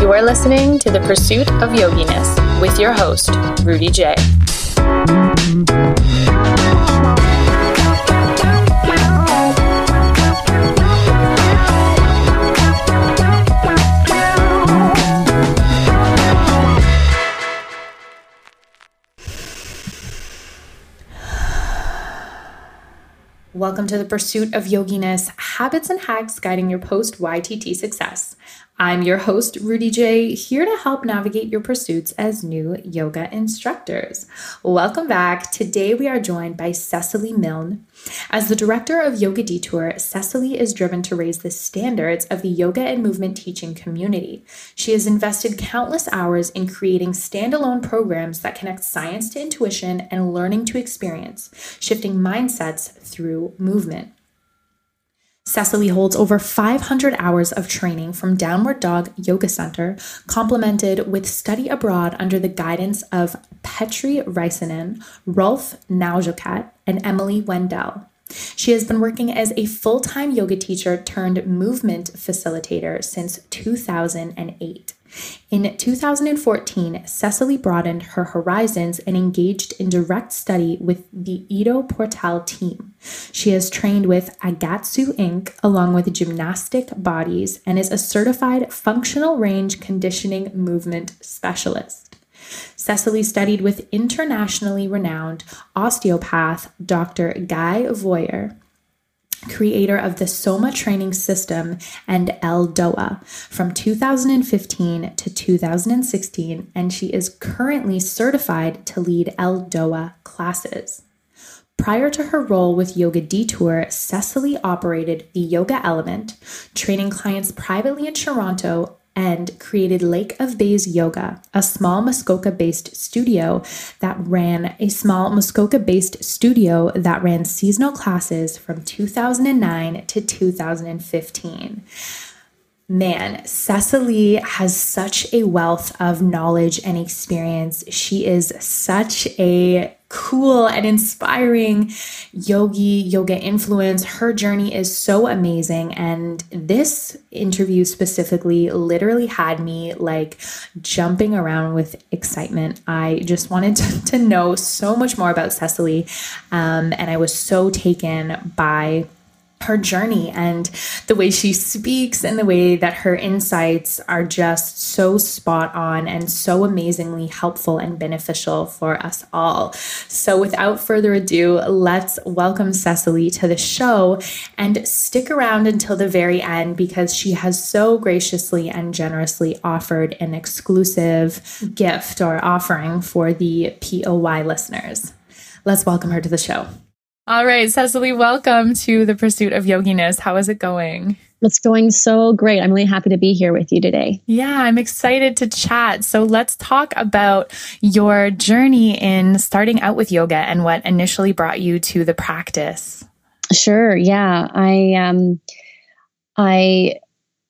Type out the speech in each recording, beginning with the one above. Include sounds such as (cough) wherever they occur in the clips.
You are listening to The Pursuit of Yoginess with your host, Rudy J. Welcome to the pursuit of yoginess, habits and hacks guiding your post YTT success. I'm your host, Rudy J, here to help navigate your pursuits as new yoga instructors. Welcome back. Today we are joined by Cecily Milne. As the director of Yoga Detour, Cecily is driven to raise the standards of the yoga and movement teaching community. She has invested countless hours in creating standalone programs that connect science to intuition and learning to experience, shifting mindsets through movement. Cecily holds over 500 hours of training from Downward Dog Yoga Center, complemented with study abroad under the guidance of Petri Räisänen, Rolf Naujokat, and Emily Wendell. She has been working as a full time yoga teacher turned movement facilitator since 2008. In 2014, Cecily broadened her horizons and engaged in direct study with the Ido Portal team. She has trained with Agatsu Inc. along with gymnastic bodies and is a certified functional range conditioning movement specialist. Cecily studied with internationally renowned osteopath Dr. Guy Voyer creator of the Soma training system and ELDOA from 2015 to 2016, and she is currently certified to lead ELDOA classes. Prior to her role with Yoga Detour, Cecily operated the Yoga Element, training clients privately in Toronto and created Lake of Bays Yoga, a small Muskoka based studio that ran a small Muskoka based studio that ran seasonal classes from 2009 to 2015. Man, Cecily has such a wealth of knowledge and experience. She is such a cool and inspiring yogi, yoga influence. Her journey is so amazing. And this interview specifically literally had me like jumping around with excitement. I just wanted to, to know so much more about Cecily. Um, and I was so taken by her journey and the way she speaks and the way that her insights are just so spot on and so amazingly helpful and beneficial for us all. So, without further ado, let's welcome Cecily to the show and stick around until the very end because she has so graciously and generously offered an exclusive gift or offering for the POY listeners. Let's welcome her to the show. All right, Cecily, welcome to the Pursuit of Yoginess. How is it going? It's going so great. I'm really happy to be here with you today. Yeah, I'm excited to chat. So let's talk about your journey in starting out with yoga and what initially brought you to the practice. Sure. Yeah. I um I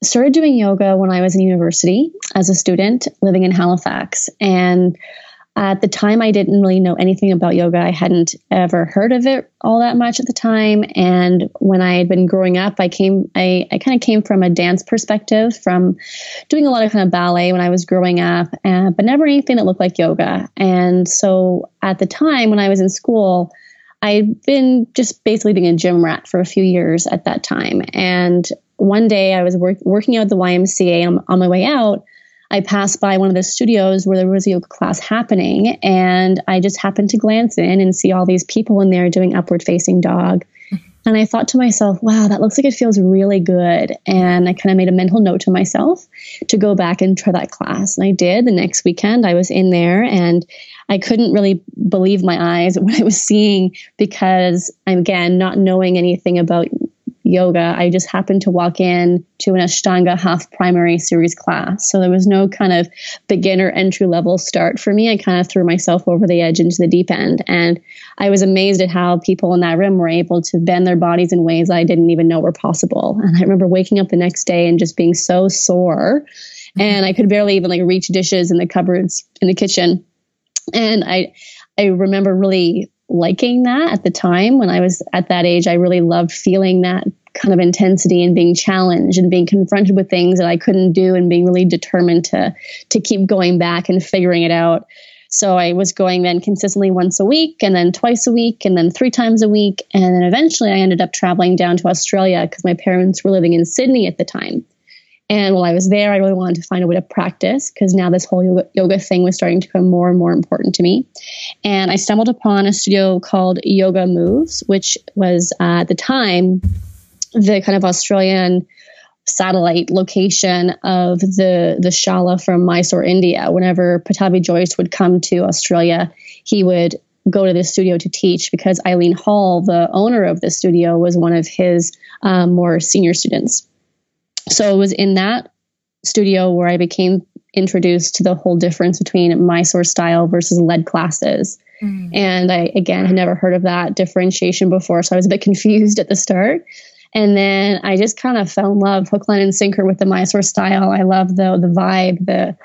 started doing yoga when I was in university as a student living in Halifax and at the time, I didn't really know anything about yoga. I hadn't ever heard of it all that much at the time. And when I had been growing up, I came, I, I kind of came from a dance perspective, from doing a lot of kind of ballet when I was growing up, uh, but never anything that looked like yoga. And so at the time when I was in school, I'd been just basically being a gym rat for a few years at that time. And one day I was work, working out the YMCA on, on my way out. I passed by one of the studios where there was a yoga class happening, and I just happened to glance in and see all these people in there doing upward facing dog. Mm-hmm. And I thought to myself, wow, that looks like it feels really good. And I kind of made a mental note to myself to go back and try that class. And I did. The next weekend, I was in there and I couldn't really believe my eyes (laughs) what I was seeing because, I'm again, not knowing anything about yoga. I just happened to walk in to an Ashtanga half primary series class. So there was no kind of beginner entry level start for me. I kind of threw myself over the edge into the deep end. And I was amazed at how people in that room were able to bend their bodies in ways I didn't even know were possible. And I remember waking up the next day and just being so sore. Mm-hmm. And I could barely even like reach dishes in the cupboards in the kitchen. And I, I remember really liking that at the time when I was at that age. I really loved feeling that kind of intensity and being challenged and being confronted with things that I couldn't do and being really determined to to keep going back and figuring it out. So I was going then consistently once a week and then twice a week and then three times a week. And then eventually I ended up traveling down to Australia because my parents were living in Sydney at the time. And while I was there, I really wanted to find a way to practice because now this whole yoga, yoga, thing was starting to become more and more important to me. And I stumbled upon a studio called Yoga Moves, which was uh, at the time the kind of Australian satellite location of the the Shala from Mysore, India. Whenever Pattabhi Jois would come to Australia, he would go to the studio to teach because Eileen Hall, the owner of the studio, was one of his um, more senior students. So it was in that studio where I became introduced to the whole difference between Mysore style versus lead classes. Mm. And I, again, had never heard of that differentiation before. So I was a bit (laughs) confused at the start. And then I just kind of fell in love, hook, line, and sinker with the Mysore style. I love the the vibe, the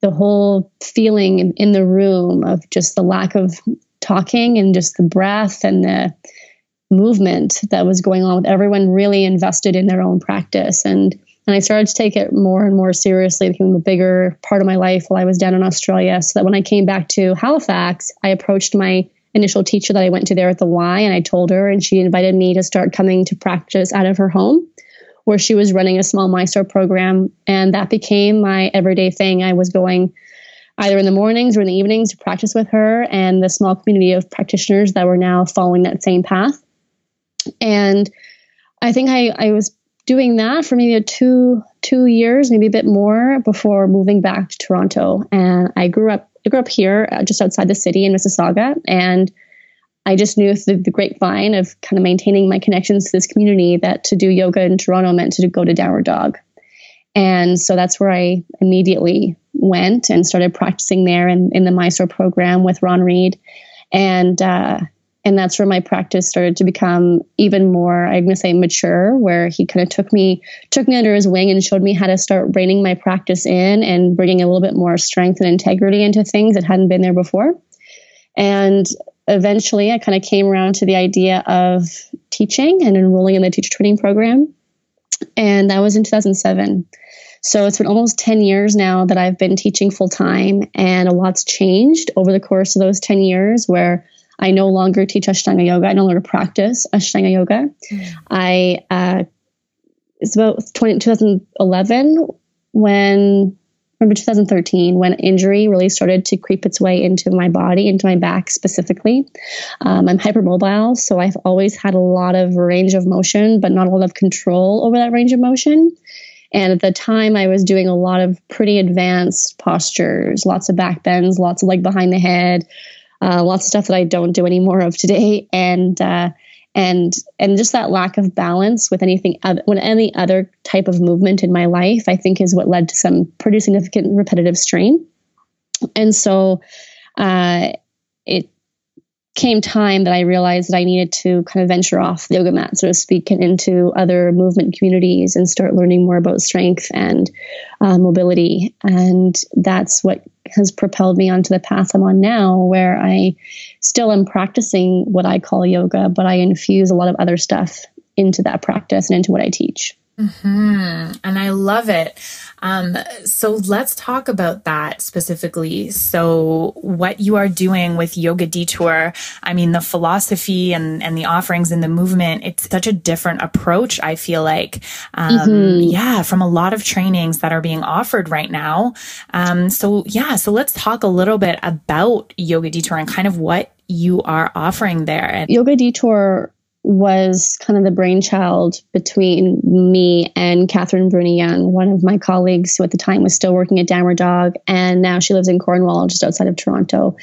the whole feeling in, in the room of just the lack of talking and just the breath and the movement that was going on with everyone really invested in their own practice and and I started to take it more and more seriously. It became a bigger part of my life while I was down in Australia. So that when I came back to Halifax, I approached my initial teacher that I went to there at the Y and I told her, and she invited me to start coming to practice out of her home where she was running a small Mysore program. And that became my everyday thing. I was going either in the mornings or in the evenings to practice with her and the small community of practitioners that were now following that same path. And I think I, I was doing that for maybe two two years, maybe a bit more before moving back to Toronto. And I grew up I grew up here uh, just outside the city in Mississauga, and I just knew through the grapevine of kind of maintaining my connections to this community that to do yoga in Toronto meant to go to Downward Dog. And so that's where I immediately went and started practicing there in, in the Mysore program with Ron Reid. And uh, and that's where my practice started to become even more i'm going to say mature where he kind of took me took me under his wing and showed me how to start reining my practice in and bringing a little bit more strength and integrity into things that hadn't been there before. And eventually i kind of came around to the idea of teaching and enrolling in the teacher training program. And that was in 2007 so it's been almost 10 years now that I've been teaching full time, and a lot's changed over the course of those 10 years where I no longer teach Ashtanga yoga. I no longer practice Ashtanga yoga. Mm. I, uh, it's about 20, 2011 when, remember 2013, when injury really started to creep its way into my body, into my back specifically. Um, I'm hypermobile, so I've always had a lot of range of motion, but not a lot of control over that range of motion. And at the time, I was doing a lot of pretty advanced postures, lots of back bends, lots of like behind the head, uh, lots of stuff that I don't do any more of today, and uh, and and just that lack of balance with anything other, when any other type of movement in my life, I think is what led to some pretty significant repetitive strain. And so, uh, it came time that I realized that I needed to kind of venture off the yoga mat, so to speak, and into other movement communities and start learning more about strength and uh, mobility. And that's what has propelled me onto the path I'm on now, where I still am practicing what I call yoga, but I infuse a lot of other stuff into that practice and into what I teach. Mm-hmm. And I love it. Um, so let's talk about that specifically. So, what you are doing with Yoga Detour, I mean, the philosophy and, and the offerings and the movement, it's such a different approach, I feel like. Um, mm-hmm. Yeah, from a lot of trainings that are being offered right now. Um, so, yeah, so let's talk a little bit about Yoga Detour and kind of what you are offering there. Yoga Detour was kind of the brainchild between me and Kathryn Bruni Young, one of my colleagues who at the time was still working at Downward Dog, and now she lives in Cornwall, just outside of Toronto.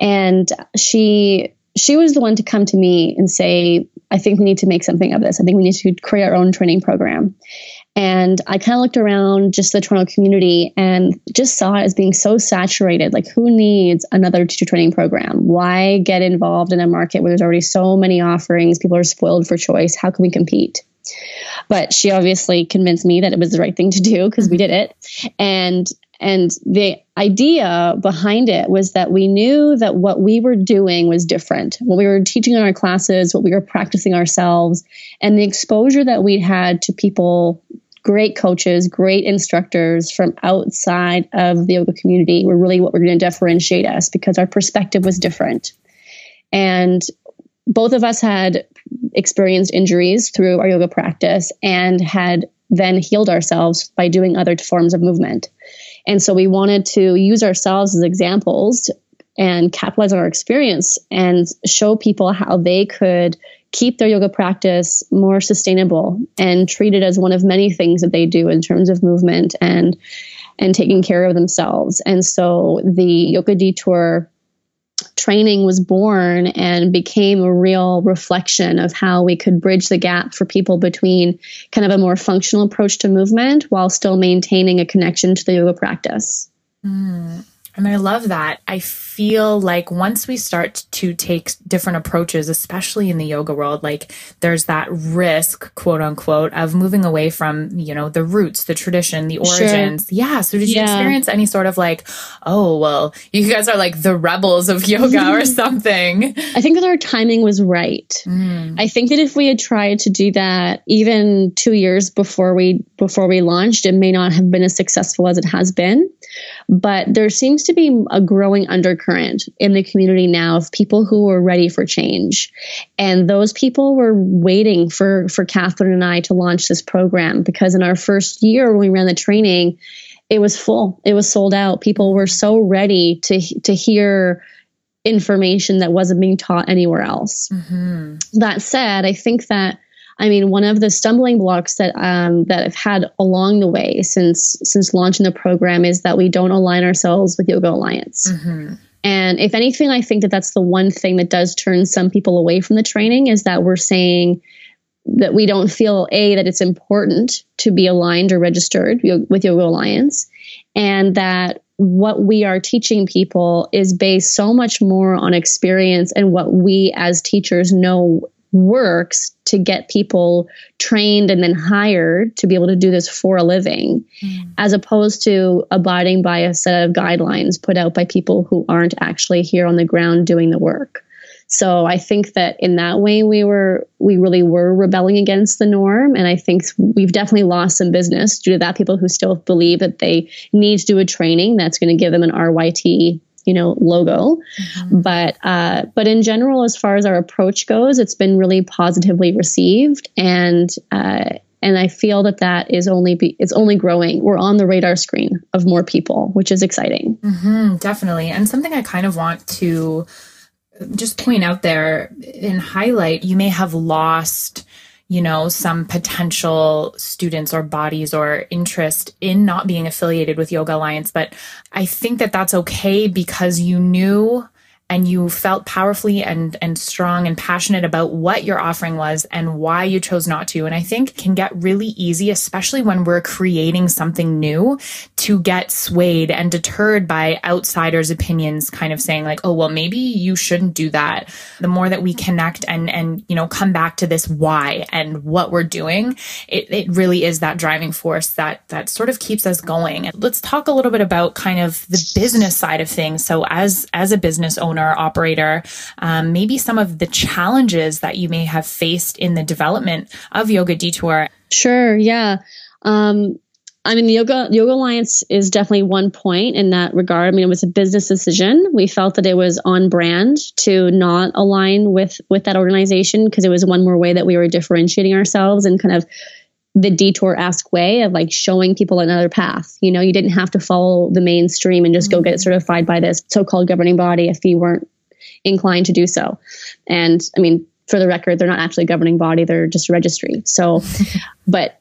And she she was the one to come to me and say, "I think we need to make something of this. I think we need to create our own training program." And I kind of looked around just the Toronto community and just saw it as being so saturated. Like, who needs another teacher training program? Why get involved in a market where there's already so many offerings? People are spoiled for choice. How can we compete? But she obviously convinced me that it was the right thing to do because we mm-hmm. did it. And and the idea behind it was that we knew that what we were doing was different. What we were teaching in our classes, what we were practicing ourselves, and the exposure that we had to people, great coaches, great instructors from outside of the yoga community were really what were going to differentiate us because our perspective was different. And both of us had experienced injuries through our yoga practice and had then healed ourselves by doing other forms of movement. And so we wanted to use ourselves as examples and capitalize on our experience and show people how they could keep their yoga practice more sustainable and treat it as one of many things that they do in terms of movement and and taking care of themselves. And so the yoga detour training was born and became a real reflection of how we could bridge the gap for people between kind of a more functional approach to movement while still maintaining a connection to the yoga practice. Mm. And I love that. I feel like once we start to take different approaches, especially in the yoga world, like there's that risk, quote unquote, of moving away from, you know, the roots, the tradition, the origins. Sure. Yeah. So did you experience any sort of like, oh, well, you guys are like the rebels of yoga or (laughs) something? I think that our timing was right. Mm. I think that if we had tried to do that even two years before we, before we launched, it may not have been as successful as it has been. But there seems to be a growing undercurrent in the community now of people who are ready for change. And those people were waiting for, for Kathryn and I to launch this program because in our first year when we ran the training, it was full. It was sold out. People were so ready to to hear information that wasn't being taught anywhere else. Mm-hmm. That said, I think that I mean, one of the stumbling blocks that um, that I've had along the way since since launching the program is that we don't align ourselves with Yoga Alliance. Mm-hmm. And if anything, I think that that's the one thing that does turn some people away from the training is that we're saying that we don't feel a that it's important to be aligned or registered with Yoga Alliance, and that what we are teaching people is based so much more on experience and what we as teachers know works to get people trained and then hired to be able to do this for a living, mm. as opposed to abiding by a set of guidelines put out by people who aren't actually here on the ground doing the work. So I think that in that way we were we really were rebelling against the norm and I think we've definitely lost some business due to that people who still believe that they need to do a training that's going to give them an RYT you know logo mm-hmm. but uh, but in general as far as our approach goes it's been really positively received and uh, and I feel that that is only be, it's only growing. We're on the radar screen of more people, which is exciting. Mm-hmm, definitely, and something I kind of want to just point out there and highlight. You may have lost you know, some potential students or bodies or interest in not being affiliated with Yoga Alliance. But I think that that's okay because you knew and you felt powerfully and and strong and passionate about what your offering was and why you chose not to and i think can get really easy especially when we're creating something new to get swayed and deterred by outsiders opinions kind of saying like oh well maybe you shouldn't do that the more that we connect and and you know come back to this why and what we're doing it, it really is that driving force that that sort of keeps us going let's talk a little bit about kind of the business side of things so as as a business owner owner, operator, um, maybe some of the challenges that you may have faced in the development of Yoga Detour. Sure, yeah. Um, I mean, the Yoga Yoga Alliance is definitely one point in that regard. I mean, it was a business decision. We felt that it was on brand to not align with with that organization because it was one more way that we were differentiating ourselves and kind of the detour ask way of like showing people another path. You know, you didn't have to follow the mainstream and just mm-hmm. go get mm-hmm. certified by this so called governing body if you weren't inclined to do so. And I mean, for the record, they're not actually a governing body, they're just a registry. So, (laughs) but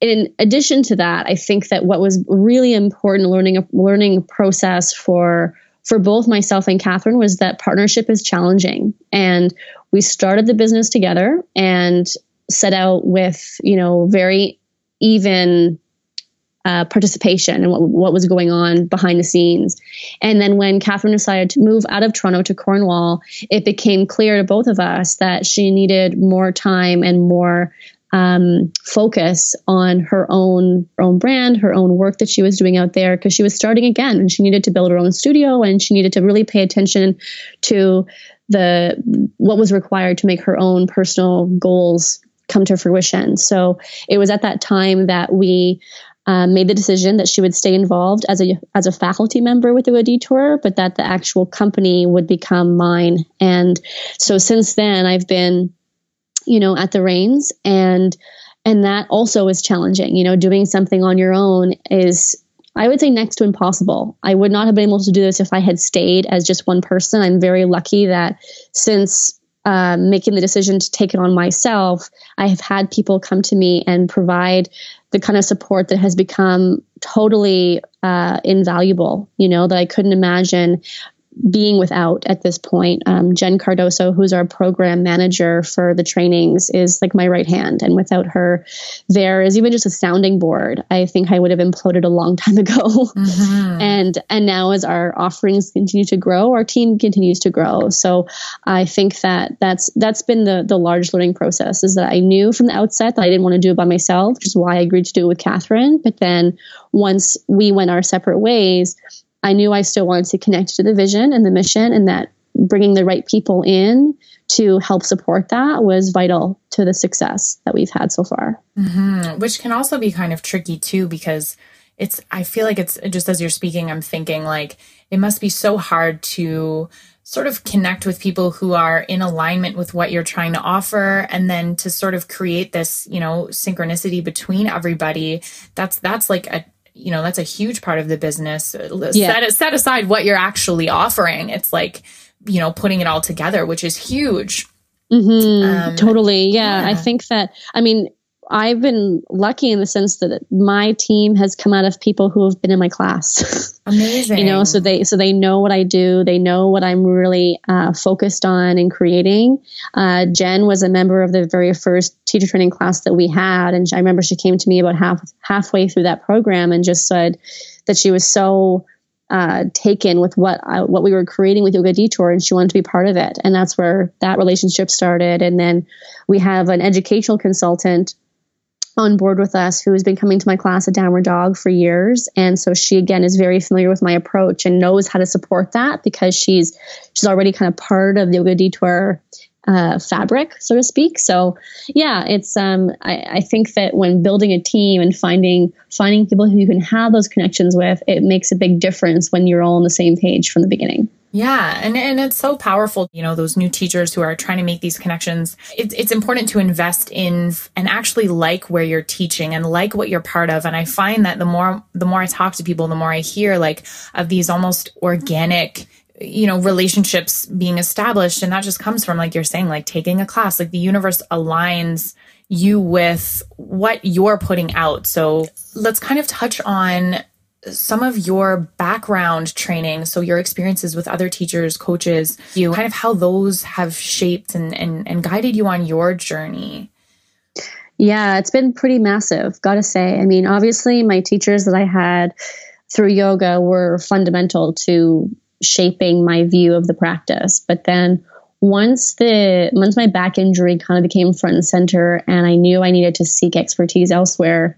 in addition to that, I think that what was really important learning a learning process for for both myself and Kathryn was that partnership is challenging. And we started the business together and set out with you know very even uh, participation and what, what was going on behind the scenes. And then when Kathryn decided to move out of Toronto to Cornwall, it became clear to both of us that she needed more time and more um, focus on her own her own brand, her own work that she was doing out there because she was starting again and she needed to build her own studio and she needed to really pay attention to the what was required to make her own personal goals come to fruition. So it was at that time that we um, made the decision that she would stay involved as a as a faculty member with the Detour, but that the actual company would become mine. And so since then, I've been, you know, at the reins, and and that also is challenging. You know, doing something on your own is. I would say next to impossible. I would not have been able to do this if I had stayed as just one person. I'm very lucky that since uh, making the decision to take it on myself, I have had people come to me and provide the kind of support that has become totally uh, invaluable, you know, that I couldn't imagine being without at this point. Um, Jen Cardoso, who's our program manager for the trainings, is like my right hand. And without her, there is even just a sounding board. I think I would have imploded a long time ago. (laughs) Mm-hmm. and and now as our offerings continue to grow, our team continues to grow. So I think that that's that's been the the large learning process. Is that I knew from the outset that I didn't want to do it by myself, which is why I agreed to do it with Kathryn. But then once we went our separate ways I knew I still wanted to connect to the vision and the mission, and that bringing the right people in to help support that was vital to the success that we've had so far. Mm-hmm. Which can also be kind of tricky too, because it's, I feel like it's just as you're speaking, I'm thinking like it must be so hard to sort of connect with people who are in alignment with what you're trying to offer and then to sort of create this you know synchronicity between everybody that's that's like a you know that's a huge part of the business yeah. set set aside what you're actually offering it's like you know putting it all together which is huge mm-hmm. um, totally yeah. yeah i think that i mean I've been lucky in the sense that my team has come out of people who have been in my class. Amazing. (laughs) you know, so they so they know what I do. They know what I'm really uh, focused on and creating. Uh, Jen was a member of the very first teacher training class that we had, and I remember she came to me about half halfway through that program and just said that she was so uh, taken with what I, what we were creating with Yoga Detour, and she wanted to be part of it. And that's where that relationship started. And then we have an educational consultant on board with us who has been coming to my class at Downward Dog for years. And so she again is very familiar with my approach and knows how to support that because she's she's already kind of part of the Yoga Detour uh, fabric, so to speak. So yeah, it's um I, I think that when building a team and finding finding people who you can have those connections with, it makes a big difference when you're all on the same page from the beginning. Yeah, and, and it's so powerful, you know, those new teachers who are trying to make these connections. It's, it's important to invest in and actually like where you're teaching and like what you're part of. And I find that the more the more I talk to people, the more I hear like of these almost organic you know relationships being established and that just comes from like you're saying like taking a class like the universe aligns you with what you're putting out so let's kind of touch on some of your background training, so your experiences with other teachers, coaches, you kind of how those have shaped and, and, and guided you on your journey. Yeah, it's been pretty massive, gotta say. I mean, obviously, my teachers that I had through yoga were fundamental to shaping my view of the practice. But then once the once my back injury kind of became front and center, and I knew I needed to seek expertise elsewhere,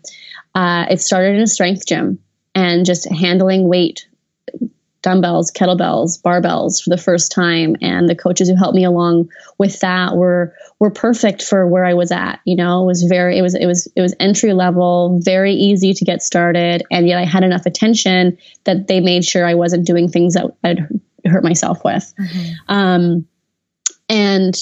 uh, it started in a strength gym and just handling weight dumbbells, kettlebells, barbells for the first time. And the coaches who helped me along with that were were perfect for where I was at. You know, it was very it was it was it was entry level, very easy to get started, and yet I had enough attention that they made sure I wasn't doing things that I'd hurt myself with. Mm-hmm. Um, and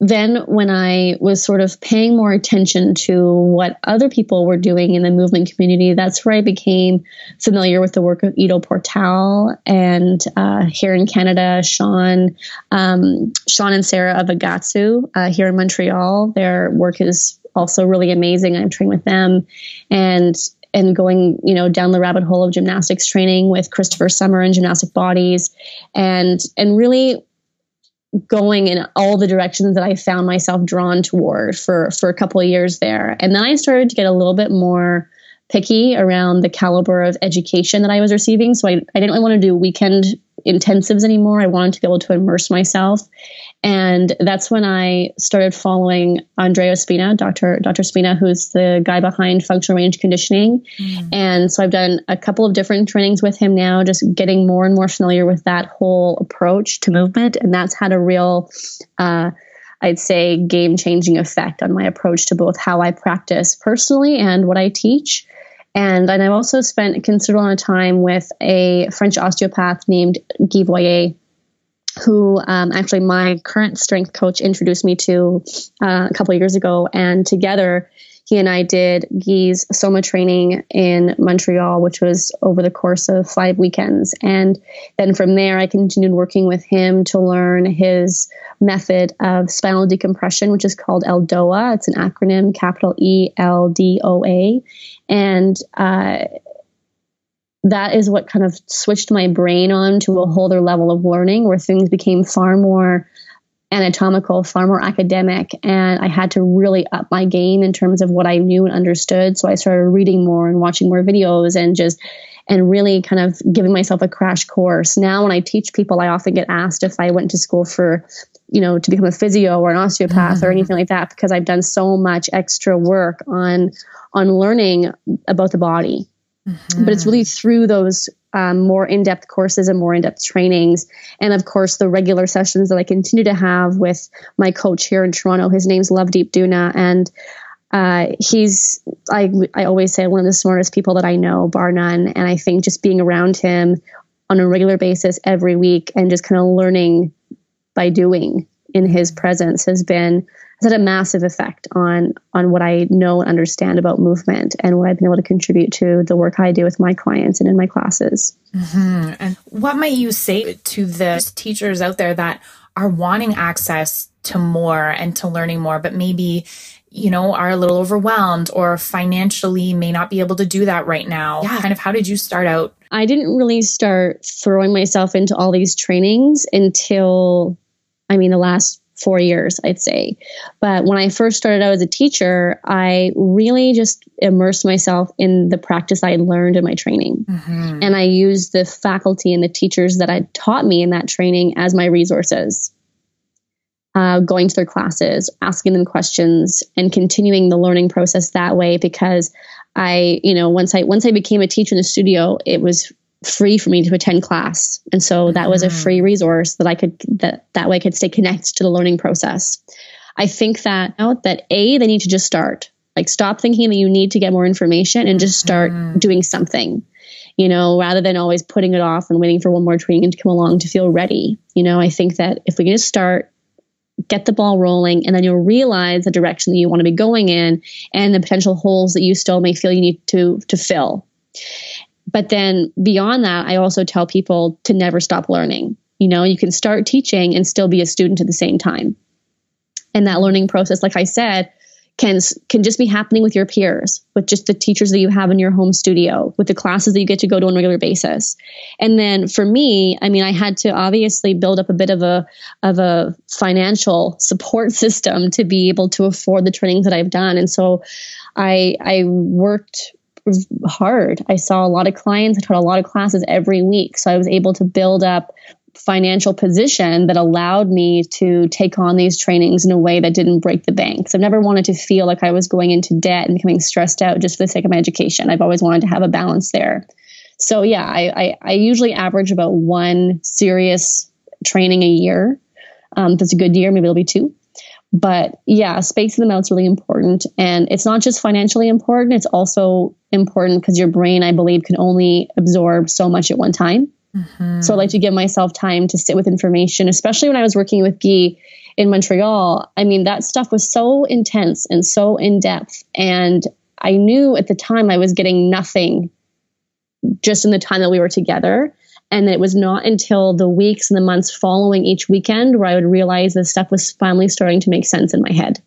then when I was sort of paying more attention to what other people were doing in the movement community, that's where I became familiar with the work of Ido Portal and uh, here in Canada, Shawn, um, Shawn and Sarah of Agatsu uh, here in Montreal. Their work is also really amazing. I'm training with them, and and going you know down the rabbit hole of gymnastics training with Christopher Sommer and Gymnastic Bodies, and and really going in all the directions that I found myself drawn toward for for a couple of years there. And then I started to get a little bit more picky around the caliber of education that I was receiving. So I, I didn't really want to do weekend intensives anymore. I wanted to be able to immerse myself. And that's when I started following Andreo Spina, Dr. Dr. Spina, who's the guy behind functional range conditioning. Mm. And so I've done a couple of different trainings with him now, just getting more and more familiar with that whole approach to movement. And that's had a real, uh, I'd say, game changing effect on my approach to both how I practice personally and what I teach. And, and I've also spent a considerable amount of time with a French osteopath named Guy Voyer, who um, actually my current strength coach introduced me to uh, a couple years ago. And together, he and I did Guy's Soma training in Montreal, which was over the course of five weekends. And then from there, I continued working with him to learn his method of spinal decompression, which is called ELDOA. It's an acronym, capital E L D O A. And uh, that is what kind of switched my brain on to a whole other level of learning where things became far more anatomical, far more academic, and I had to really up my game in terms of what I knew and understood. So I started reading more and watching more videos and just and really kind of giving myself a crash course. Now when I teach people, I often get asked if I went to school for you know to become a physio or an osteopath mm-hmm. or anything like that because I've done so much extra work on on learning about the body Mm-hmm. But it's really through those um, more in depth courses and more in depth trainings. And of course, the regular sessions that I continue to have with my coach here in Toronto. His name's Lovedeep Duna. And uh, he's, I, I always say, one of the smartest people that I know, bar none. And I think just being around him on a regular basis every week and just kind of learning by doing in his presence has been has had a massive effect on on what I know and understand about movement and what I've been able to contribute to the work I do with my clients and in my classes. Mm-hmm. And what might you say to the teachers out there that are wanting access to more and to learning more, but maybe you know are a little overwhelmed or financially may not be able to do that right now? Yeah. Kind of how did you start out? I didn't really start throwing myself into all these trainings until I mean the last four years, I'd say. But when I first started out as a teacher, I really just immersed myself in the practice I learned in my training. Mm-hmm. And I used the faculty and the teachers that had taught me in that training as my resources. Uh, going to their classes, asking them questions, and continuing the learning process that way because I, you know, once I once I became a teacher in the studio, it was free for me to attend class. And so that was a mm-hmm. free resource that I could that that way I could stay connected to the learning process. I think that out that A, they need to just start. Like stop thinking that you need to get more information and just start mm. doing something. You know, rather than always putting it off and waiting for one more training to come along to feel ready. You know, I think that if we can just start, get the ball rolling, and then you'll realize the direction that you want to be going in and the potential holes that you still may feel you need to to fill but then beyond that, I also tell people to never stop learning. You know, you can start teaching and still be a student at the same time. And that learning process, like I said, can can just be happening with your peers, with just the teachers that you have in your home studio, with the classes that you get to go to on a regular basis. And then for me, I mean, I had to obviously build up a bit of a of a financial support (laughs) system to be able to afford the trainings that I've done. And so I I worked hard. I saw a lot of clients. I taught a lot of classes every week. So I was able to build up financial position that allowed me to take on these trainings in a way that didn't break the bank. So I've never wanted to feel like I was going into debt and becoming stressed out just for the sake of my education. I've always wanted to have a balance there. So yeah, I, I, I usually average about one serious training a year. Um, if it's a good year, maybe it'll be two. But yeah, spacing them out is really important. And it's not just financially important, it's also important because your brain, I believe, can only absorb so much at one time. Mm-hmm. So I like to give myself time to sit with information, especially when I was working with Guy in Montreal. I mean, that stuff was so intense and so in depth. And I knew at the time I was getting nothing just in the time that we were together. And it was not until the weeks and the months following each weekend where I would realize this stuff was finally starting to make sense in my head.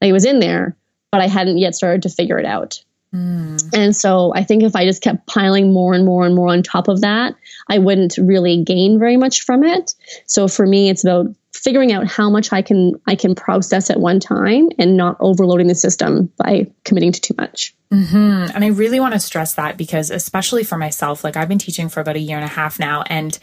Like it was in there, but I hadn't yet started to figure it out. Mm. And so I think if I just kept piling more and more and more on top of that, I wouldn't really gain very much from it. So for me, it's about figuring out how much I can I can process at one time and not overloading the system by committing to too much. Mm-hmm. And I really want to stress that because, especially for myself, like I've been teaching for about a year and a half now, and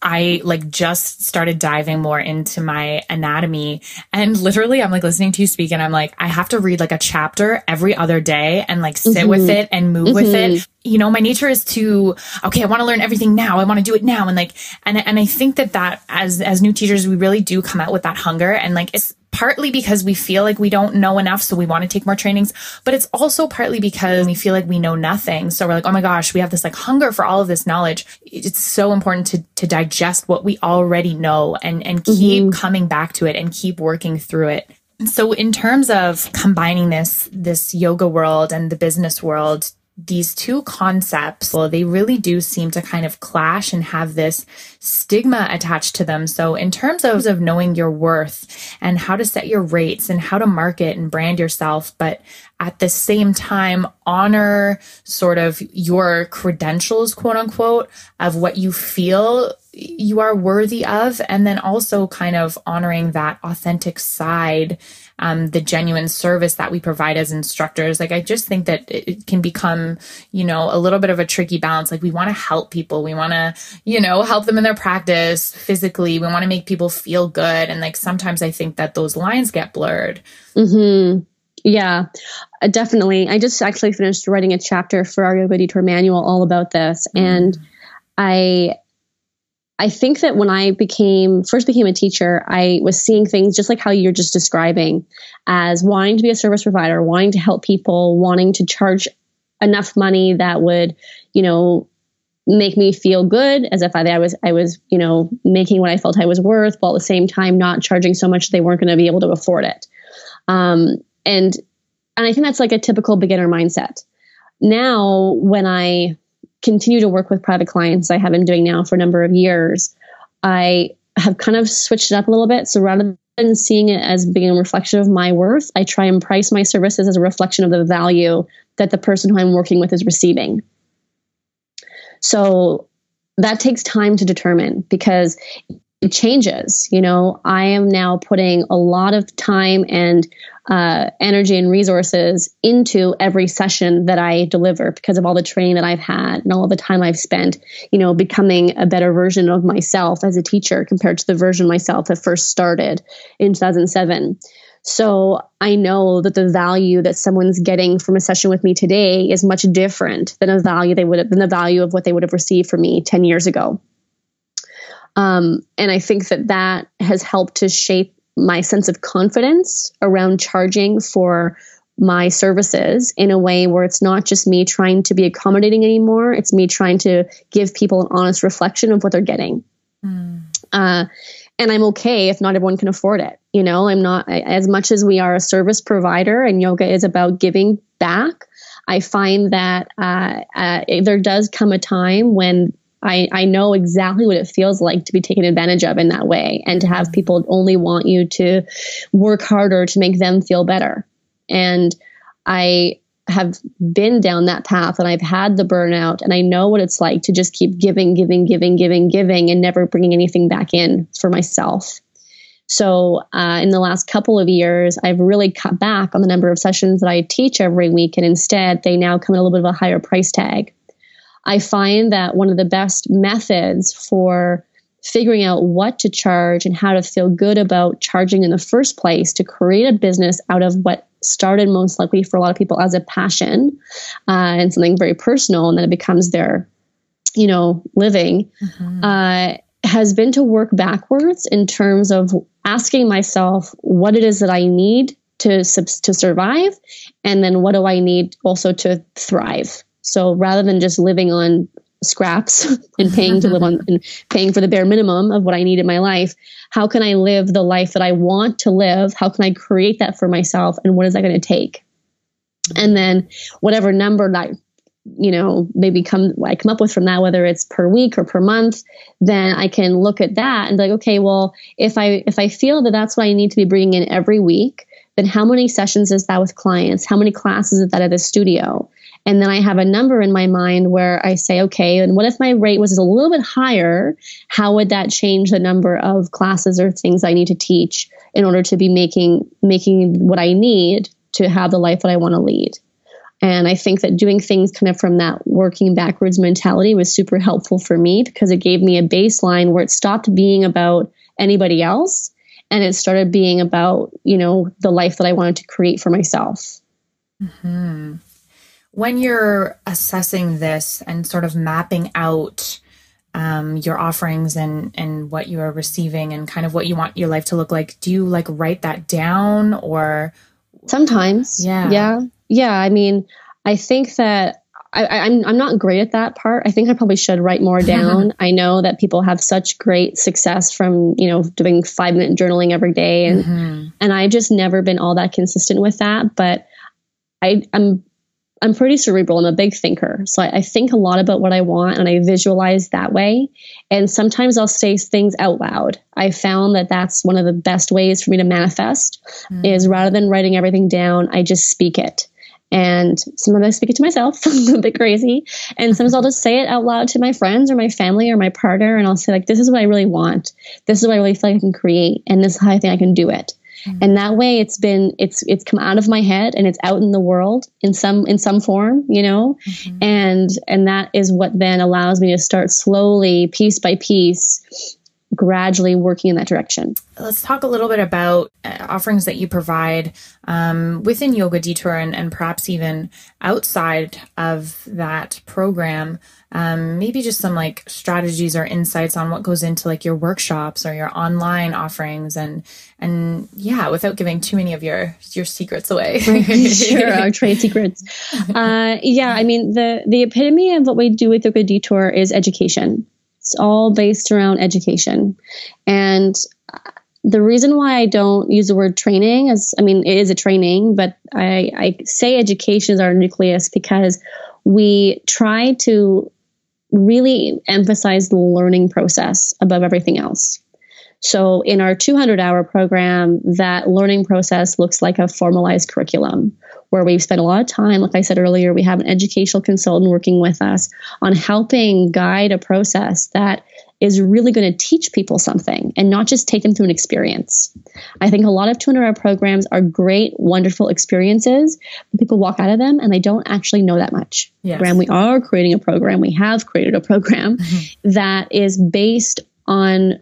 I like just started diving more into my anatomy. And literally, I'm like listening to you speak, and I'm like, I have to read like a chapter every other day and like sit mm-hmm. with it and move mm-hmm. with it. You know, my nature is to okay, I want to learn everything now. I want to do it now, and like, and and I think that that as as new teachers, we really do come out with that hunger, and like it's partly because we feel like we don't know enough. So we want to take more trainings, but it's also partly because we feel like we know nothing. So we're like, oh my gosh, we have this like hunger for all of this knowledge. It's so important to, to digest what we already know and, and keep mm-hmm. coming back to it and keep working through it. So in terms of combining this, this yoga world and the business world, these two concepts, well, they really do seem to kind of clash and have this stigma attached to them. So in terms of, of knowing your worth and how to set your rates and how to market and brand yourself, but at the same time, honor sort of your credentials, quote unquote, of what you feel you are worthy of. And then also kind of honoring that authentic side um, the genuine service that we provide as instructors. Like, I just think that it can become, you know, a little bit of a tricky balance. Like, we want to help people. We want to, you know, help them in their practice physically. We want to make people feel good. And like, sometimes I think that those lines get blurred. Hmm. Yeah, uh, definitely. I just actually finished writing a chapter for our yoga detour manual all about this, mm-hmm. and I I think that when I became first became a teacher, I was seeing things just like how you're just describing as wanting to be a service provider, wanting to help people, wanting to charge enough money that would, you know, make me feel good as if I, I was I was, you know, making what I felt I was worth, while at the same time not charging so much they weren't going to be able to afford it. Um, and and I think that's like a typical beginner mindset. Now, when I continue to work with private clients I have been doing now for a number of years, I have kind of switched it up a little bit. So rather than seeing it as being a reflection of my worth, I try and price my services as a reflection of the value that the person who I'm working with is receiving. So that takes time to determine because it changes. You know, I am now putting a lot of time and uh, energy and resources into every session that I deliver because of all the training that I've had and all the time I've spent, you know, becoming a better version of myself as a teacher compared to the version myself that first started in 2007. So I know that the value that someone's getting from a session with me today is much different than a value they would have, than the value of what they would have received from me 10 years ago. Um, and I think that that has helped to shape my sense of confidence around charging for my services in a way where it's not just me trying to be accommodating anymore. It's me trying to give people an honest reflection of what they're getting. Mm. Uh, and I'm okay if not everyone can afford it. You know, I'm not as much as we are a service provider and yoga is about giving back. I find that uh, uh, there does come a time when I, I know exactly what it feels like to be taken advantage of in that way and to have people only want you to work harder to make them feel better. And I have been down that path and I've had the burnout and I know what it's like to just keep giving, giving, giving, giving, giving and never bringing anything back in for myself. So, uh, in the last couple of years, I've really cut back on the number of sessions that I teach every week, and instead, they now come at a little bit of a higher price tag. I find that one of the best methods for figuring out what to charge and how to feel good about charging in the first place to create a business out of what started most likely for a lot of people as a passion uh, and something very personal and then it becomes their you know living mm-hmm. uh, has been to work backwards in terms of asking myself what it is that i need to to survive and then what do i need also to thrive so rather than just living on scraps (laughs) and paying to live on (laughs) and paying for the bare minimum of what I need in my life, how can I live the life that I want to live? How can I create that for myself? And what is that going to take? And then whatever number that you know maybe come I come up with from that, whether it's per week or per month, then I can look at that and be like, okay, well, if I if I feel that that's what I need to be bringing in every week, then how many sessions is that with clients? How many classes is that at the studio? And then I have a number in my mind where I say, okay, and what if my rate was a little bit higher? How would that change the number of classes or things I need to teach in order to be making making what I need to have the life that I want to lead? And I think that doing things kind of from that working backwards mentality was super helpful for me because it gave me a baseline where it stopped being about anybody else and it started being about, you know, the life that I wanted to create for myself. Mm-hmm. When you're assessing this and sort of mapping out um, your offerings and and what you are receiving and kind of what you want your life to look like, do you like write that down or sometimes? Yeah, yeah yeah, I mean, I think that I, am I'm, I'm not great at that part. I think I probably should write more down. (laughs) I know that people have such great success from you know doing five minute journaling every day, and mm-hmm. and I've just never been all that consistent with that. But I I'm I'm pretty cerebral. I'm a big thinker, so I, I think a lot about what I want, and I visualize that way. And sometimes I'll say things out loud. I found that that's one of the best ways for me to manifest. Mm-hmm. Is rather than writing everything down, I just speak it and sometimes I speak it to myself, (laughs) a little bit crazy. And sometimes I'll just say it out loud to my friends or my family or my partner. And I'll say, like, this is what I really want. This is what I really feel like I can create. And this is how I think I can do it. Mm-hmm. And that way it's been, it's, it's come out of my head and it's out in the world in some, in some form, you know? Mm-hmm. And, and that is what then allows me to start slowly, piece by piece, gradually working in that direction. Let's talk a little bit about uh, offerings that you provide um, within Yoga Detour and, and, perhaps even outside of that program. Um, maybe just some like strategies or insights on what goes into like your workshops or your online offerings and and yeah without giving too many of your your secrets away (laughs) sure our (laughs) trade secrets uh, yeah i mean the the epitome of what we do with yoga detour is education it's all based around education. And the reason why I don't use the word training is, I mean, it is a training, but I, I say education is our nucleus because we try to really emphasize the learning process above everything else. So in our 200 hour program, that learning process looks like a formalized curriculum where we've spent a lot of time. Like I said earlier, we have an educational consultant working with us on helping guide a process that is really going to teach people something and not just take them through an experience. I think a lot of 200 hour programs are great, wonderful experiences, but people walk out of them and they don't actually know that much. Yes. And we are creating a program, we have created a program mm-hmm. that is based on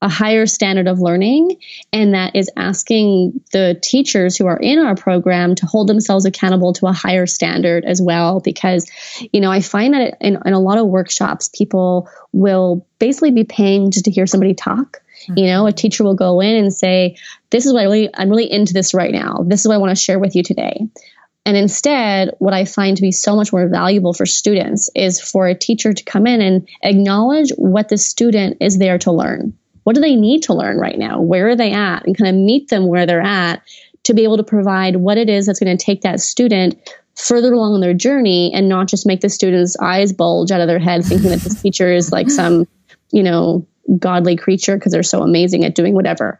a higher standard of learning and that is asking the teachers who are in our program to hold themselves accountable to a higher standard as well because you know i find that in, in a lot of workshops people will basically be paying just to hear somebody talk. You know a teacher will go in and say this is what i really i'm really into this right now. This is what i want to share with you today. And instead, what I find to be so much more valuable for students is for a teacher to come in and acknowledge what the student is there to learn what do they need to learn right now? Where are they at? And kind of meet them where they're at to be able to provide what it is that's going to take that student further along in their journey and not just make the student's eyes bulge out of their head thinking that this (laughs) teacher is like some, you know, godly creature because they're so amazing at doing whatever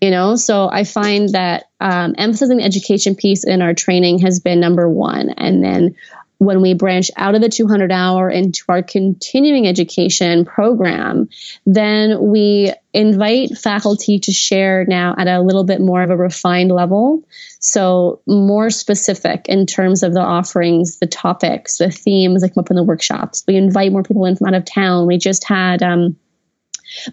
you know so i find that um, emphasizing the education piece in our training has been number one and then when we branch out of the 200 hour into our continuing education program, then we invite faculty to share now at a little bit more of a refined level. So, more specific in terms of the offerings, the topics, the themes that come up in the workshops. We invite more people in from out of town. We just had, um,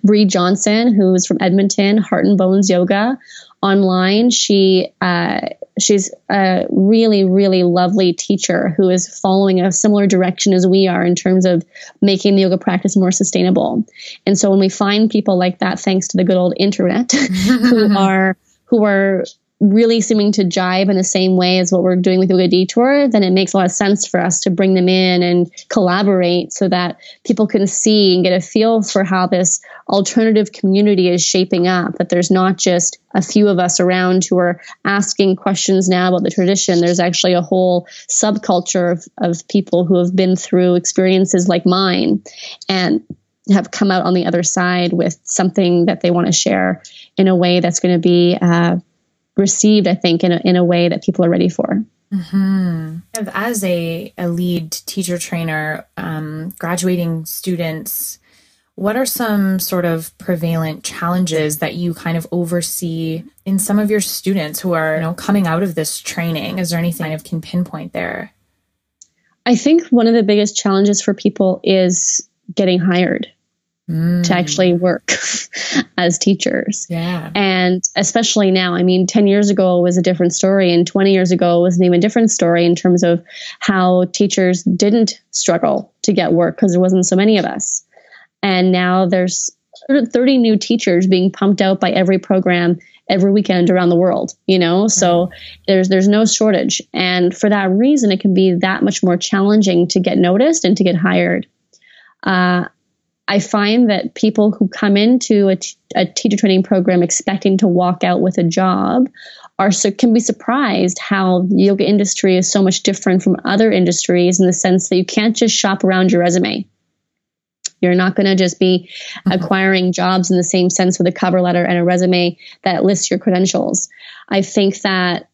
Bree Johnson, who's from Edmonton, Heart and Bones Yoga, online. She uh, she's a really really lovely teacher who is following a similar direction as we are in terms of making the yoga practice more sustainable. And so when we find people like that, thanks to the good old internet, (laughs) who (laughs) are who are really seeming to jive in the same way as what we're doing with Yoga Detour, then it makes a lot of sense for us to bring them in and collaborate so that people can see and get a feel for how this alternative community is shaping up. That there's not just a few of us around who are asking questions now about the tradition. There's actually a whole subculture of, of people who have been through experiences like mine and have come out on the other side with something that they want to share in a way that's going to be uh, received, I think, in a, in a way that people are ready for. Mm-hmm. As a, a lead teacher trainer, um, graduating students, what are some sort of prevalent challenges that you kind of oversee in some of your students who are you know, coming out of this training? Is there anything kind of can pinpoint there? I think one of the biggest challenges for people is getting hired mm. to actually work (laughs) as teachers. Yeah. And especially now, I mean, 10 years ago was a different story, and 20 years ago was an even different story in terms of how teachers didn't struggle to get work because there wasn't so many of us. And now there's 30 new teachers being pumped out by every program every weekend around the world you know so there's there's no shortage and for that reason it can be that much more challenging to get noticed and to get hired uh, I find that people who come into a, t- a teacher training program expecting to walk out with a job are so can be surprised how the yoga industry is so much different from other industries in the sense that you can't just shop around your resume. You're not going to just be mm-hmm. acquiring jobs in the same sense with a cover letter and a resume that lists your credentials. I think that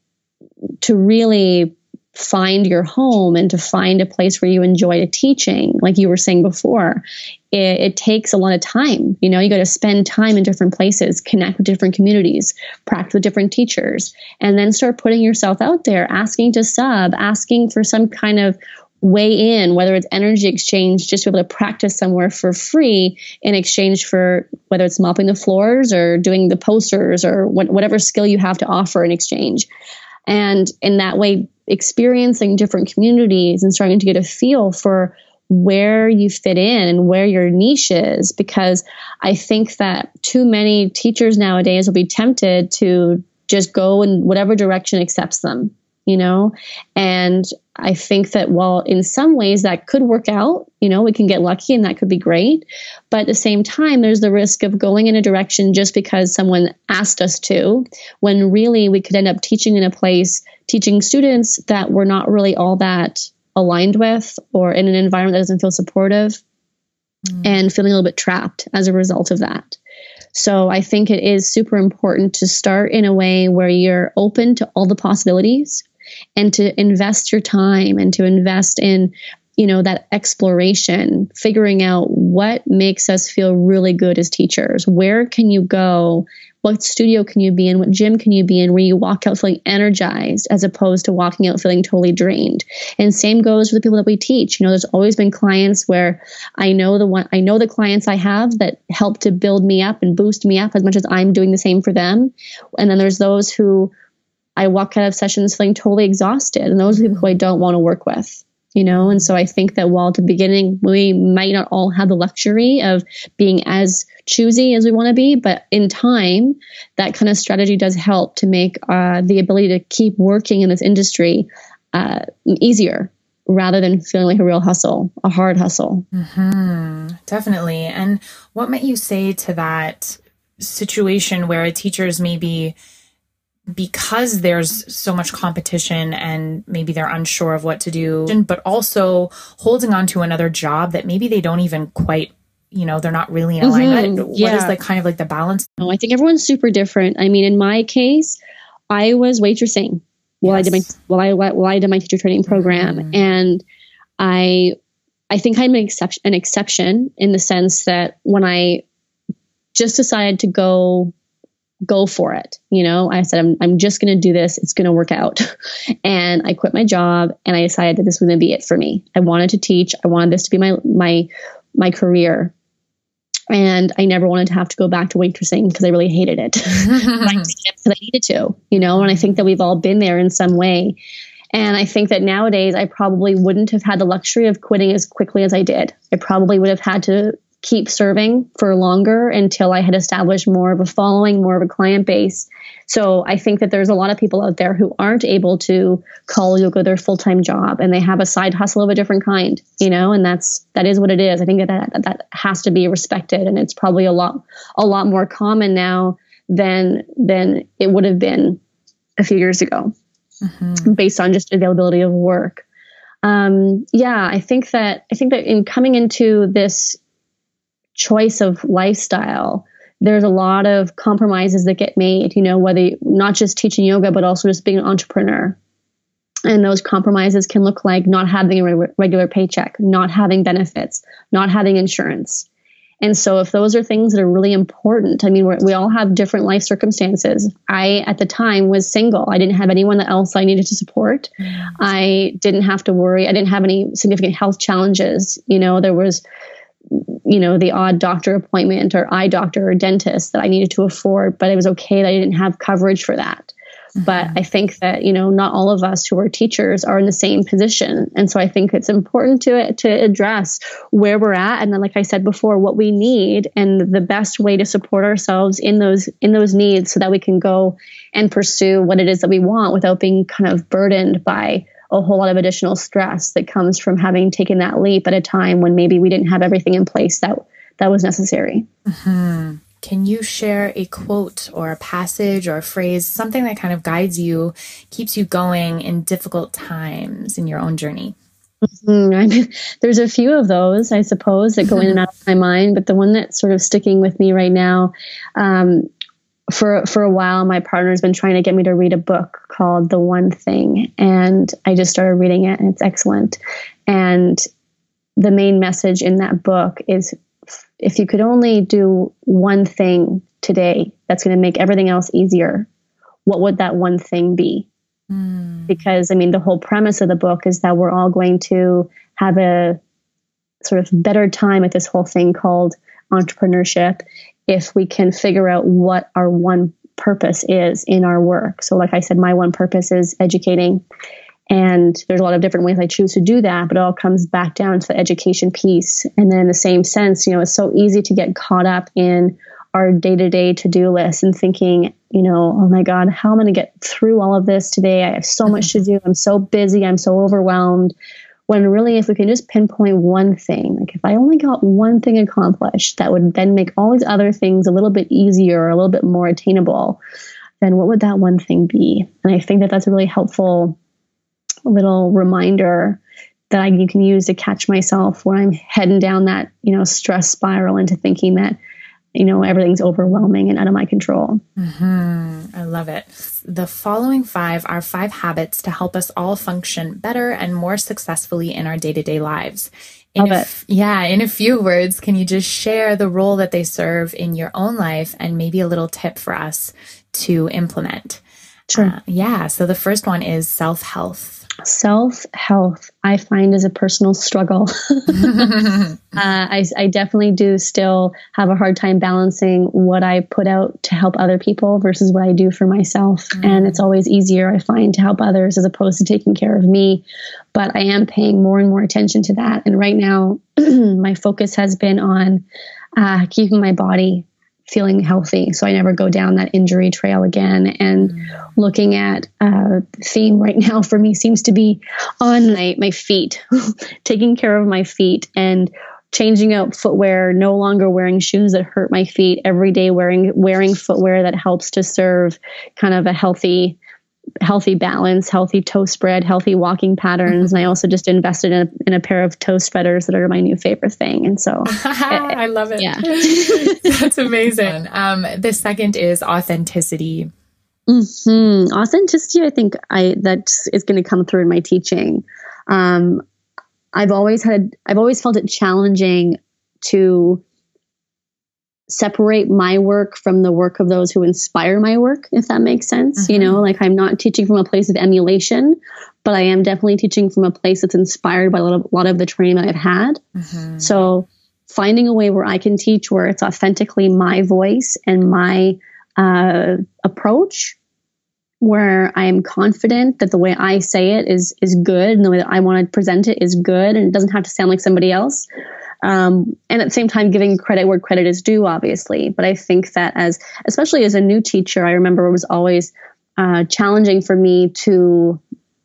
to really find your home and to find a place where you enjoy teaching, like you were saying before, it, it, takes a lot of time. You know, you got to spend time in different places, connect with different communities, practice with different teachers, and then start putting yourself out there, asking to sub, asking for some kind of way in, whether it's energy exchange, just to be able to practice somewhere for free in exchange for whether it's mopping the floors or doing the posters or what, whatever skill you have to offer in exchange. And in that way, experiencing different communities and starting to get a feel for where you fit in and where your niche is. Because I think that too many teachers nowadays will be tempted to just go in whatever direction accepts them, you know? And I think that while in some ways that could work out, you know, we can get lucky and that could be great. But at the same time, there's the risk of going in a direction just because someone asked us to, when really we could end up teaching in a place, teaching students that we're not really all that aligned with or in an environment that doesn't feel supportive mm. and feeling a little bit trapped as a result of that. So I think it is super important to start in a way where you're open to all the possibilities and to invest your time and to invest in you know that exploration figuring out what makes us feel really good as teachers where can you go what studio can you be in? What gym can you be in where you walk out feeling energized as opposed to walking out feeling totally drained? And same goes for the people that we teach. You know, there's always been clients where I know the one, I know the clients I have that help to build me up and boost me up as much as I'm doing the same for them. And then there's those who I walk out of sessions feeling totally exhausted. And those are people who I don't want to work with you know and so i think that while at the beginning we might not all have the luxury of being as choosy as we want to be but in time that kind of strategy does help to make uh, the ability to keep working in this industry uh, easier rather than feeling like a real hustle a hard hustle mm-hmm. definitely and what might you say to that situation where a teacher is maybe because there's so much competition and maybe they're unsure of what to do, but also holding on to another job that maybe they don't even quite you know they're not really in alignment mm-hmm. yeah. what is like kind of like the balance no i think everyone's super different i mean in my case i was waitressing while yes. i did my while i while i did my teacher training program mm-hmm. and i i think i'm an exception an exception in the sense that when i just decided to go go for it. You know, I said, I'm, I'm just going to do this. It's going to work out. (laughs) and I quit my job and I decided that this was going to be it for me. I wanted to teach. I wanted this to be my, my, my career. And I never wanted to have to go back to waitressing because I really hated it. (laughs) (laughs) because I needed to, you know, and I think that we've all been there in some way. And I think that nowadays I probably wouldn't have had the luxury of quitting as quickly as I did. I probably would have had to keep serving for longer until I had established more of a following, more of a client base. So I think that there's a lot of people out there who aren't able to call yoga their full time job and they have a side hustle of a different kind, you know, and that's that is what it is. I think that, that that has to be respected, and it's probably a lot a lot more common now than than it would have been a few years ago, mm-hmm. based on just availability of work. Um, yeah, I think that I think that in coming into this choice of lifestyle, there's a lot of compromises that get made, you know, whether you, not just teaching yoga, but also just being an entrepreneur. And those compromises can look like not having a re- regular paycheck, not having benefits, not having insurance. And so, if those are things that are really important, I mean, we all have different life circumstances. I, at the time, was single. I didn't have anyone else I needed to support. Mm. I didn't have to worry. I didn't have any significant health challenges. You know, there was, you know, the odd doctor appointment or eye doctor or dentist that I needed to afford, but it was okay that I didn't have coverage for that. But mm-hmm. I think that, you know, not all of us who are teachers are in the same position. And so I think it's important to, to address where we're at. And then, like I said before, what we need and the best way to support ourselves in those, in those needs so that we can go and pursue what it is that we want without being kind of burdened by a whole lot of additional stress that comes from having taken that leap at a time when maybe we didn't have everything in place that that was necessary. Mm-hmm. Can you share a quote or a passage or a phrase, something that kind of guides you, keeps you going in difficult times in your own journey? Mm-hmm. (laughs) there's a few of those, I suppose, that go in and out of my mind, but the one that's sort of sticking with me right now, um, for for a while, my partner's been trying to get me to read a book called The One Thing, and I just started reading it, and it's excellent. And the main message in that book is if you could only do one thing today that's going to make everything else easier, what would that one thing be? Mm. Because, I mean, the whole premise of the book is that we're all going to have a sort of better time at this whole thing called entrepreneurship if we can figure out what our one purpose is in our work. So, like I said, my one purpose is educating. And there's a lot of different ways I choose to do that, but it all comes back down to the education piece. And then in the same sense, you know, it's so easy to get caught up in our day to day to do list and thinking, you know, oh my God, how am I going to get through all of this today? I have so much to do. I'm so busy. I'm so overwhelmed. When really, if we can just pinpoint one thing, like if I only got one thing accomplished, that would then make all these other things a little bit easier, a little bit more attainable, then what would that one thing be? And I think that that's a really helpful little reminder that I can use to catch myself when I'm heading down that, you know, stress spiral into thinking that, you know, everything's overwhelming and out of my control. Mm-hmm. I love it. The following five are five habits to help us all function better and more successfully in our day to day lives. In a, yeah, in a few words, can you just share the role that they serve in your own life and maybe a little tip for us to implement? Sure. Uh, yeah. So the first one is self health self health I find is a personal struggle. (laughs) (laughs) uh, I, I, definitely do still have a hard time balancing what I put out to help other people versus what I do for myself. Mm. And it's always easier, I find, to help others as opposed to taking care of me. But I am paying more and more attention to that. And right now, (clears throat) my focus has been on uh, keeping my body feeling healthy so I never go down that injury trail again. And looking at uh, theme right now for me seems to be on my, my feet, (laughs) taking care of my feet and changing out footwear, no longer wearing shoes that hurt my feet every day, wearing wearing footwear that helps to serve kind of a healthy healthy balance, healthy toe spread, healthy walking patterns. And I also just invested in a, in a pair of toe spreaders that are my new favorite thing. And so (laughs) I love it. Yeah. (laughs) That's (laughs) amazing. Um, the second is authenticity. Mm-hmm. Authenticity, I think I that is going to come through in my teaching. Um, I've always had, I've always felt it challenging to separate my work from the work of those who inspire my work, if that makes sense. Mm-hmm. You know, like I'm not teaching from a place of emulation, but I am definitely teaching from a place that's inspired by a lot of, a lot of the training that I've had. Mm-hmm. So finding a way where I can teach where it's authentically my voice and my uh, approach where I am confident that the way I say it is is good and the way that I want to present it is good and it doesn't have to sound like somebody else um, and at the same time giving credit where credit is due obviously. But i think that as especially as a new teacher i remember it was always uh, challenging for me to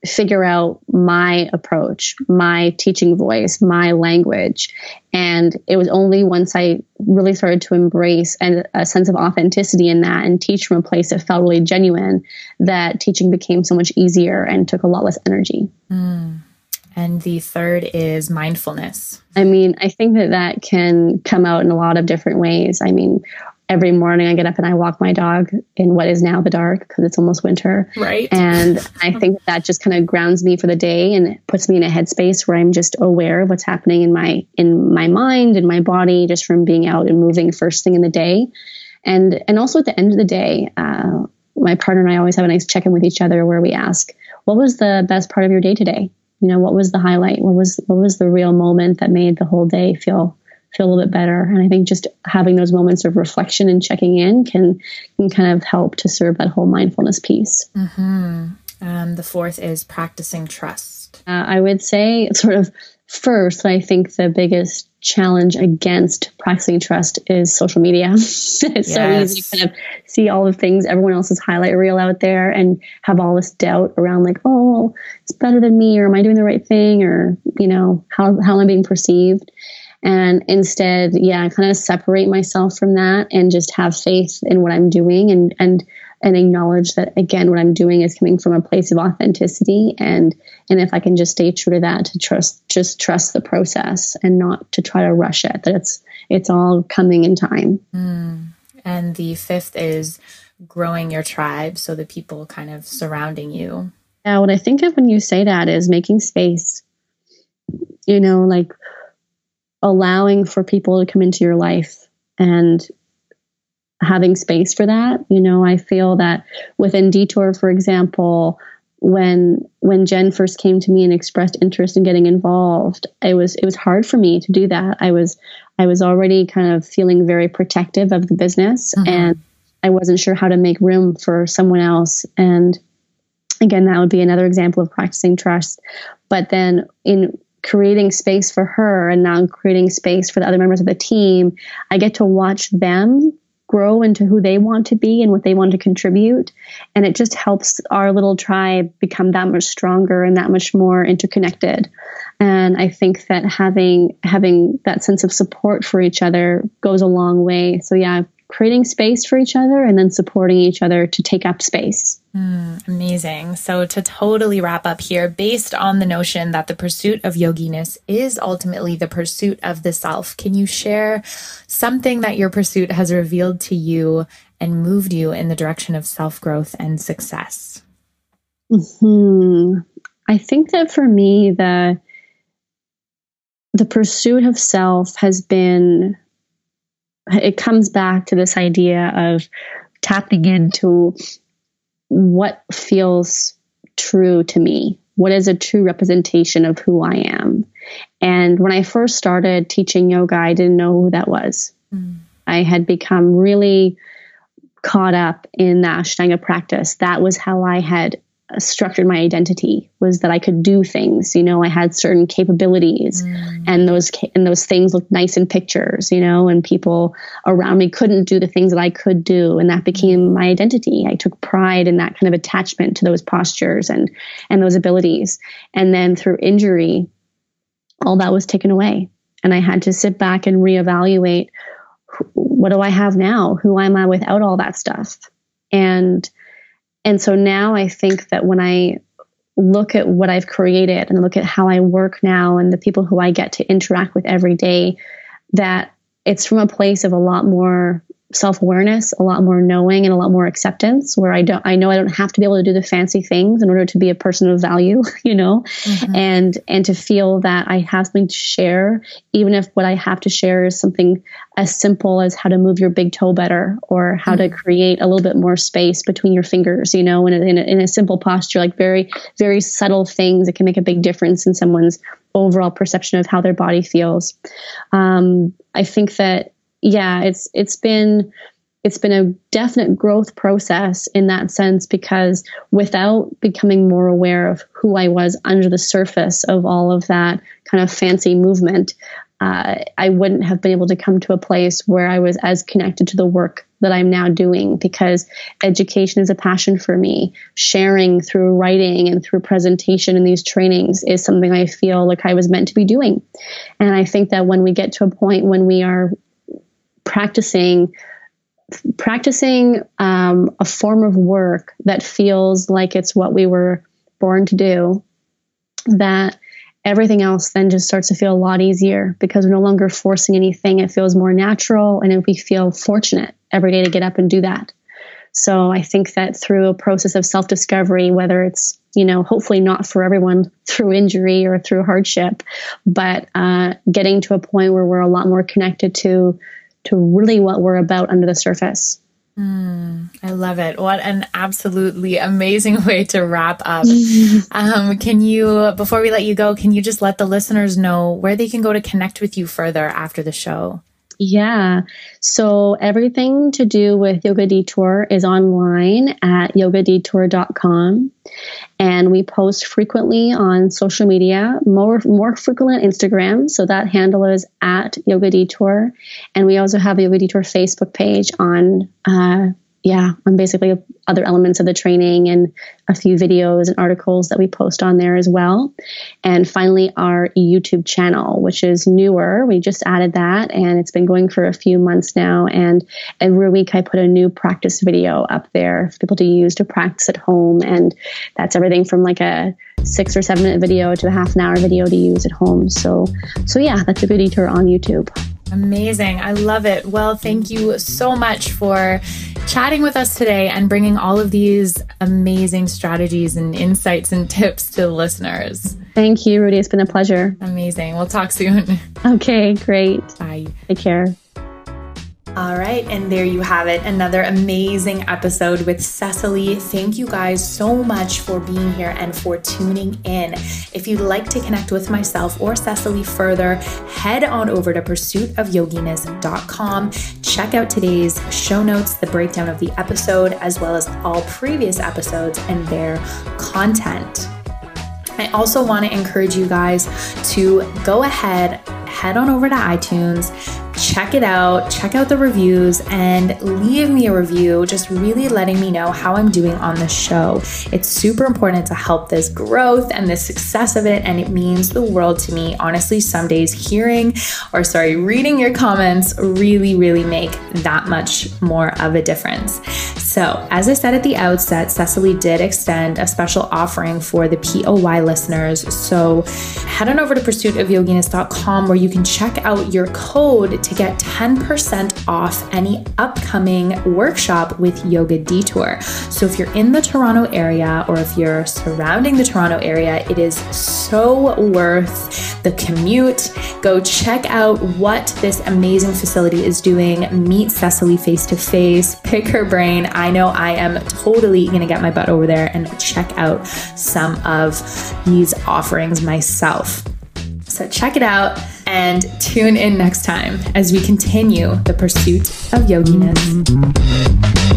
figure out my approach my teaching voice my language. And it was only once i really started to embrace and a sense of authenticity in that and teach from a place that felt really genuine that teaching became so much easier and took a lot less energy. Mm. And the third is mindfulness. I mean, I think that that can come out in a lot of different ways. I mean, every morning I get up and I walk my dog in what is now the dark because it's almost winter. Right. And (laughs) I think that just kind of grounds me for the day and puts me in a headspace where I'm just aware of what's happening in my in my mind and my body just from being out and moving first thing in the day. And and also at the end of the day, uh, my partner and I always have a nice check in with each other where we ask, what was the best part of your day today? You know, what was the highlight? What was what was the real moment that made the whole day feel feel a little bit better. And I think just having those moments of reflection and checking in can can kind of help to serve that whole mindfulness piece. Mm-hmm. Um, the fourth is practicing trust. Uh, I would say, sort of first, I think the biggest challenge against practicing trust is social media. (laughs) it's yes. so easy to kind of see all the things everyone else's highlight reel out there and have all this doubt around like, oh, it's better than me, or am I doing the right thing, or you know, how how am I being perceived? and instead yeah kind of separate myself from that and just have faith in what i'm doing and and and acknowledge that again what i'm doing is coming from a place of authenticity and and if i can just stay true to that to trust just trust the process and not to try to rush it that it's it's all coming in time mm. and the fifth is growing your tribe so the people kind of surrounding you yeah what i think of when you say that is making space you know like allowing for people to come into your life and having space for that. You know, I feel that within Detour, for example, when when Jen first came to me and expressed interest in getting involved, it was it was hard for me to do that. I was I was already kind of feeling very protective of the business mm-hmm. and I wasn't sure how to make room for someone else. And again, that would be another example of practicing trust. But then in creating space for her and now creating space for the other members of the team, I get to watch them grow into who they want to be and what they want to contribute. And it just helps our little tribe become that much stronger and that much more interconnected. And I think that having having that sense of support for each other goes a long way. So yeah, creating space for each other and then supporting each other to take up space. Mm, amazing. So, to totally wrap up here, based on the notion that the pursuit of yoginess is ultimately the pursuit of the self, can you share something that your pursuit has revealed to you and moved you in the direction of self growth and success? Hmm. I think that for me, the the pursuit of self has been it comes back to this idea of tapping into what feels true to me. What is a true representation of who I am? And when I first started teaching yoga, I didn't know who that was. Mm. I had become really caught up in the Ashtanga practice. That was how I had structured my identity was that I could do things. You know, I had certain capabilities, mm. and those and those things looked nice in pictures. You know, and people around me couldn't do the things that I could do, and that became my identity. I took pride in that kind of attachment to those postures and and those abilities. And then through injury, all that was taken away, and I had to sit back and reevaluate. What do I have now? Who am I without all that stuff? And and so now I think that when I look at what I've created and look at how I work now and the people who I get to interact with every day, that it's from a place of a lot more self-awareness a lot more knowing and a lot more acceptance where i don't i know i don't have to be able to do the fancy things in order to be a person of value (laughs) you know mm-hmm. and and to feel that i have something to share even if what i have to share is something as simple as how to move your big toe better or how mm-hmm. to create a little bit more space between your fingers you know in a, in a, in a simple posture like very very subtle things that can make a big difference in someone's overall perception of how their body feels um, i think that yeah, it's it's been it's been a definite growth process in that sense because without becoming more aware of who I was under the surface of all of that kind of fancy movement, uh, I wouldn't have been able to come to a place where I was as connected to the work that I'm now doing because education is a passion for me. Sharing through writing and through presentation in these trainings is something I feel like I was meant to be doing. And I think that when we get to a point when we are practicing practicing um, a form of work that feels like it's what we were born to do that everything else then just starts to feel a lot easier because we're no longer forcing anything it feels more natural and we feel fortunate every day to get up and do that. So I think that through a process of self discovery, whether it's, you know, hopefully not for everyone (laughs) through injury or through hardship, but uh, getting to a point where we're a lot more connected to to really what we're about under the surface. Mm, I love it. What an absolutely amazing (laughs) way to wrap up. (laughs) um, can you, before we let you go, can you just let the listeners know where they can go to connect with you further after the show? Yeah. So everything to do with Yoga Detour is online at yogadetour.com. And we post frequently on social media, more, more frequently on Instagram. So that handle is at Yoga Detour. And we also have a Yoga Detour Facebook page on uh, yeah, on basically other elements of the training and a few videos and articles that we post on there as well. And finally, our YouTube channel, which is newer. We just added that and it's been going for a few months now. And every week I put a new practice video up there for people to use to practice at home. And that's everything from like a six or seven minute video to a half an hour video to use at home. So, so yeah, that's a good detour on YouTube. Amazing. I love it. Well, thank you so much for chatting with us today and bringing all of these amazing strategies and insights and tips to the listeners. Thank you, Rudy. It's been a pleasure. Amazing. We'll talk soon. Okay, great. Bye. Take care. All right, and there you have it. Another amazing episode with Cecily. Thank you guys so much for being here and for tuning in. If you'd like to connect with myself or Cecily further, head on over to pursuitofyoginess.com. Check out today's show notes, the breakdown of the episode, as well as all previous episodes and their content. I also want to encourage you guys to go ahead, head on over to iTunes check it out, check out the reviews, and leave me a review, just really letting me know how I'm doing on the show. It's super important to help this growth and the success of it, and it means the world to me. Honestly, some days hearing or sorry, reading your comments really, really make that much more of a difference. So, as I said at the outset, Cecily did extend a special offering for the POY listeners. So, head on over to pursuitofyoginess.com where you can check out your code to get 10% off any upcoming workshop with Yoga Detour. So if you're in the Toronto area or if you're surrounding the Toronto area, it is so worth the commute. Go check out what this amazing facility is doing. Meet Cecily face to face, pick her brain. I know I am totally going to get my butt over there and check out some of these offerings myself. So check it out and tune in next time as we continue the pursuit of yoginess.